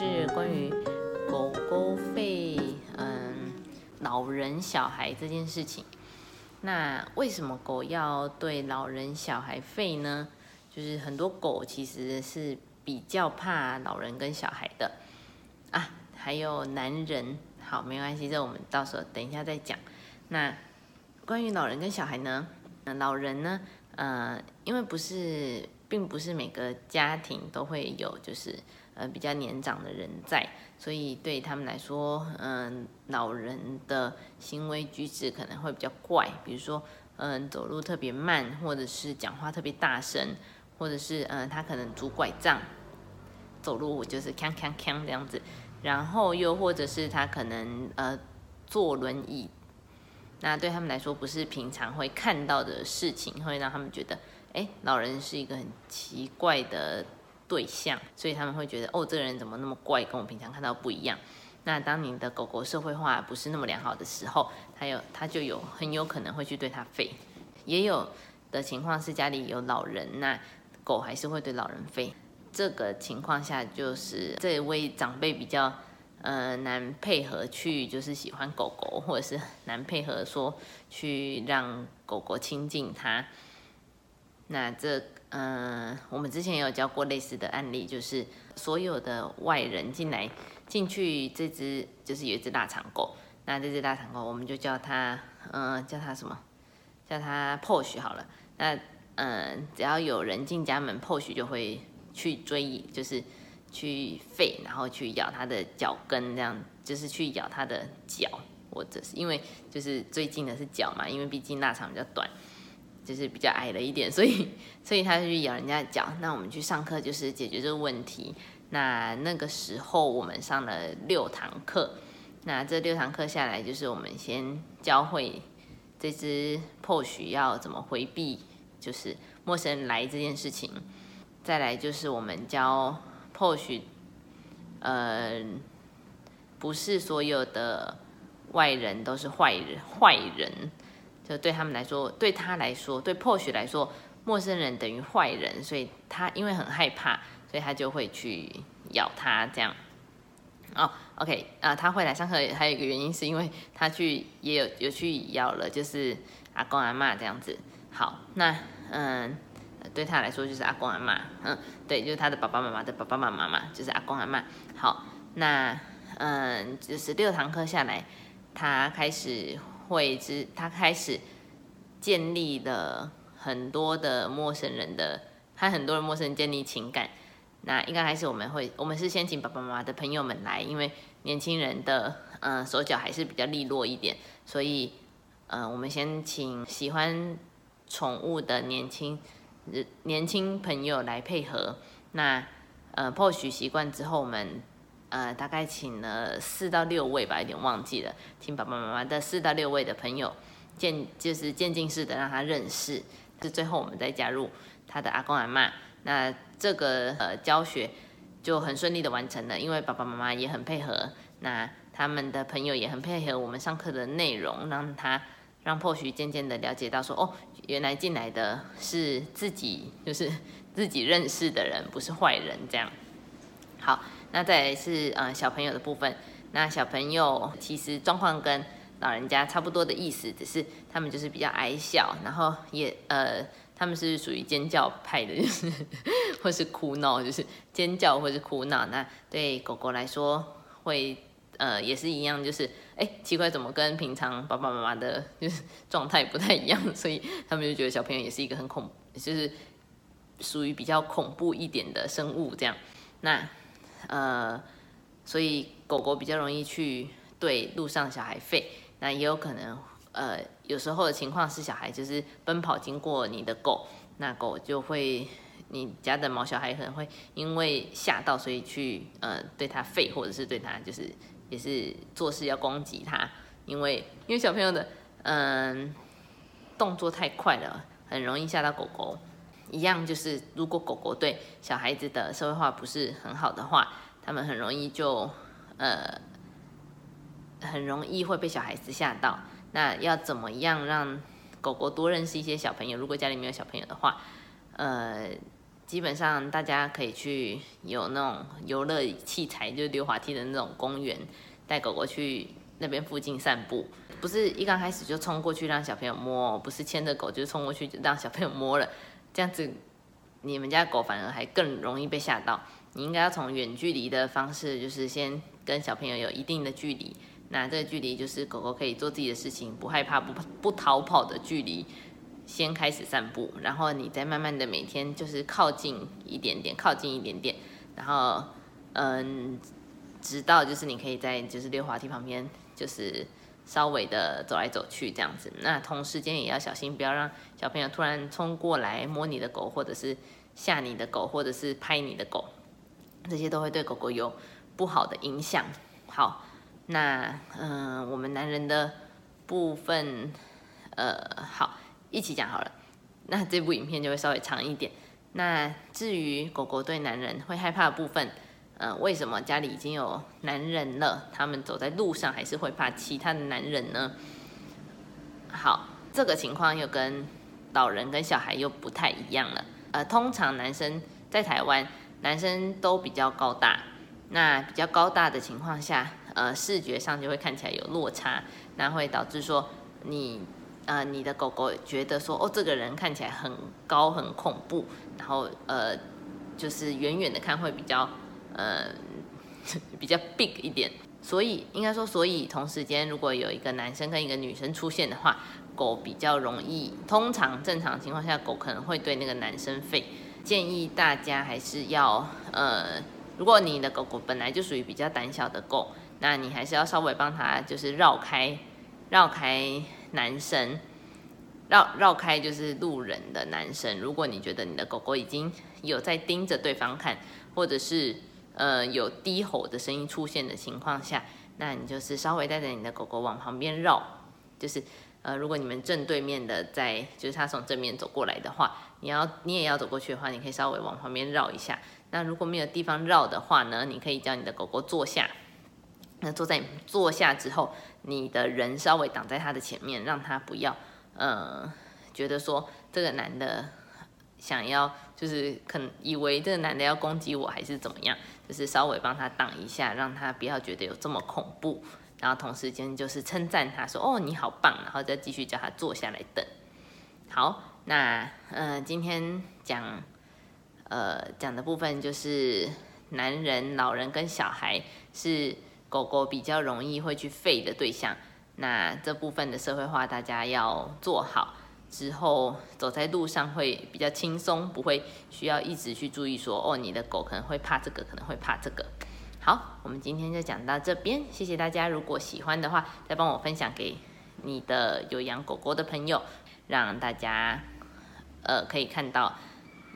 是关于狗狗吠，嗯，老人小孩这件事情。那为什么狗要对老人小孩吠呢？就是很多狗其实是比较怕老人跟小孩的啊，还有男人。好，没关系，这我们到时候等一下再讲。那关于老人跟小孩呢？老人呢，呃，因为不是，并不是每个家庭都会有，就是呃比较年长的人在，所以对他们来说，嗯，老人的行为举止可能会比较怪，比如说，嗯，走路特别慢，或者是讲话特别大声，或者是嗯，他可能拄拐杖，走路就是锵锵锵这样子。然后又或者是他可能呃坐轮椅，那对他们来说不是平常会看到的事情，会让他们觉得，哎，老人是一个很奇怪的对象，所以他们会觉得，哦，这个人怎么那么怪，跟我平常看到不一样。那当你的狗狗社会化不是那么良好的时候，它有它就有很有可能会去对它吠，也有的情况是家里有老人，那狗还是会对老人吠。这个情况下，就是这位长辈比较呃难配合去，就是喜欢狗狗，或者是难配合说去让狗狗亲近他。那这嗯，我们之前也有教过类似的案例，就是所有的外人进来进去，这只就是有一只大长狗，那这只大长狗我们就叫它嗯叫它什么？叫它 Posh 好了。那嗯，只要有人进家门，Posh 就会。去追，就是去吠，然后去咬它的脚跟，这样就是去咬它的脚，或者是因为就是最近的是脚嘛，因为毕竟腊肠比较短，就是比较矮了一点，所以所以他就去咬人家脚。那我们去上课就是解决这个问题。那那个时候我们上了六堂课，那这六堂课下来，就是我们先教会这只 POS 要怎么回避，就是陌生人来这件事情。再来就是我们教 POS，呃，不是所有的外人都是坏人，坏人就对他们来说，对他来说，对 POS 来说，陌生人等于坏人，所以他因为很害怕，所以他就会去咬他这样。哦，OK，啊，他会来上课还有一个原因是因为他去也有有去咬了，就是阿公阿妈这样子。好，那嗯。对他来说就是阿公阿妈，嗯，对，就是他的爸爸妈妈的爸爸妈妈嘛，就是阿公阿妈。好，那嗯，就是六堂课下来，他开始会知，他开始建立了很多的陌生人的，和很多的陌生人建立情感。那应该还是我们会，我们是先请爸爸妈妈的朋友们来，因为年轻人的嗯手脚还是比较利落一点，所以嗯，我们先请喜欢宠物的年轻。年轻朋友来配合，那呃或许习惯之后，我们呃大概请了四到六位吧，有点忘记了，请爸爸妈妈的四到六位的朋友渐就是渐进式的让他认识，是最后我们再加入他的阿公阿妈，那这个呃教学就很顺利的完成了，因为爸爸妈妈也很配合，那他们的朋友也很配合我们上课的内容，让他。让破许渐渐的了解到，说哦，原来进来的是自己，就是自己认识的人，不是坏人这样。好，那再来是呃小朋友的部分。那小朋友其实状况跟老人家差不多的意思，只是他们就是比较矮小，然后也呃他们是属于尖叫派的，就是或是哭闹，就是尖叫或是哭闹。那对狗狗来说会。呃，也是一样，就是哎，奇怪，怎么跟平常爸爸妈妈的就是状态不太一样？所以他们就觉得小朋友也是一个很恐，就是属于比较恐怖一点的生物这样。那呃，所以狗狗比较容易去对路上小孩吠。那也有可能呃，有时候的情况是小孩就是奔跑经过你的狗，那狗就会你家的毛小孩可能会因为吓到，所以去呃对它吠，或者是对它就是。也是做事要攻击它，因为因为小朋友的嗯动作太快了，很容易吓到狗狗。一样就是，如果狗狗对小孩子的社会化不是很好的话，他们很容易就呃很容易会被小孩子吓到。那要怎么样让狗狗多认识一些小朋友？如果家里没有小朋友的话，呃，基本上大家可以去有那种游乐器材，就溜滑梯的那种公园，带狗狗去那边附近散步。不是一刚开始就冲过去让小朋友摸，不是牵着狗就冲过去让小朋友摸了，这样子你们家狗反而还更容易被吓到。你应该要从远距离的方式，就是先跟小朋友有一定的距离，那这个距离就是狗狗可以做自己的事情，不害怕、不不逃跑的距离，先开始散步，然后你再慢慢的每天就是靠近一点点，靠近一点点，然后嗯，直到就是你可以在就是溜滑梯旁边就是。稍微的走来走去这样子，那同时间也要小心，不要让小朋友突然冲过来摸你的狗，或者是吓你的狗，或者是拍你的狗，这些都会对狗狗有不好的影响。好，那嗯，我们男人的部分，呃，好，一起讲好了。那这部影片就会稍微长一点。那至于狗狗对男人会害怕的部分。嗯，为什么家里已经有男人了，他们走在路上还是会怕其他的男人呢？好，这个情况又跟老人跟小孩又不太一样了。呃，通常男生在台湾，男生都比较高大，那比较高大的情况下，呃，视觉上就会看起来有落差，那会导致说你呃你的狗狗觉得说哦这个人看起来很高很恐怖，然后呃就是远远的看会比较。呃，比较 big 一点，所以应该说，所以同时间如果有一个男生跟一个女生出现的话，狗比较容易。通常正常情况下，狗可能会对那个男生吠。建议大家还是要，呃，如果你的狗狗本来就属于比较胆小的狗，那你还是要稍微帮它就是绕开，绕开男生，绕绕开就是路人的男生。如果你觉得你的狗狗已经有在盯着对方看，或者是呃，有低吼的声音出现的情况下，那你就是稍微带着你的狗狗往旁边绕，就是呃，如果你们正对面的在，就是它从正面走过来的话，你要你也要走过去的话，你可以稍微往旁边绕一下。那如果没有地方绕的话呢，你可以叫你的狗狗坐下。那坐在坐下之后，你的人稍微挡在他的前面，让他不要呃，觉得说这个男的想要就是可能以为这个男的要攻击我还是怎么样。就是稍微帮他挡一下，让他不要觉得有这么恐怖，然后同时间就是称赞他说：“哦，你好棒！”然后再继续叫他坐下来等。好，那嗯，今天讲呃讲的部分就是男人、老人跟小孩是狗狗比较容易会去吠的对象。那这部分的社会化，大家要做好。之后走在路上会比较轻松，不会需要一直去注意说哦，你的狗可能会怕这个，可能会怕这个。好，我们今天就讲到这边，谢谢大家。如果喜欢的话，再帮我分享给你的有养狗狗的朋友，让大家呃可以看到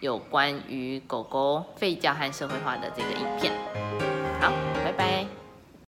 有关于狗狗吠叫和社会化的这个影片。好，拜拜。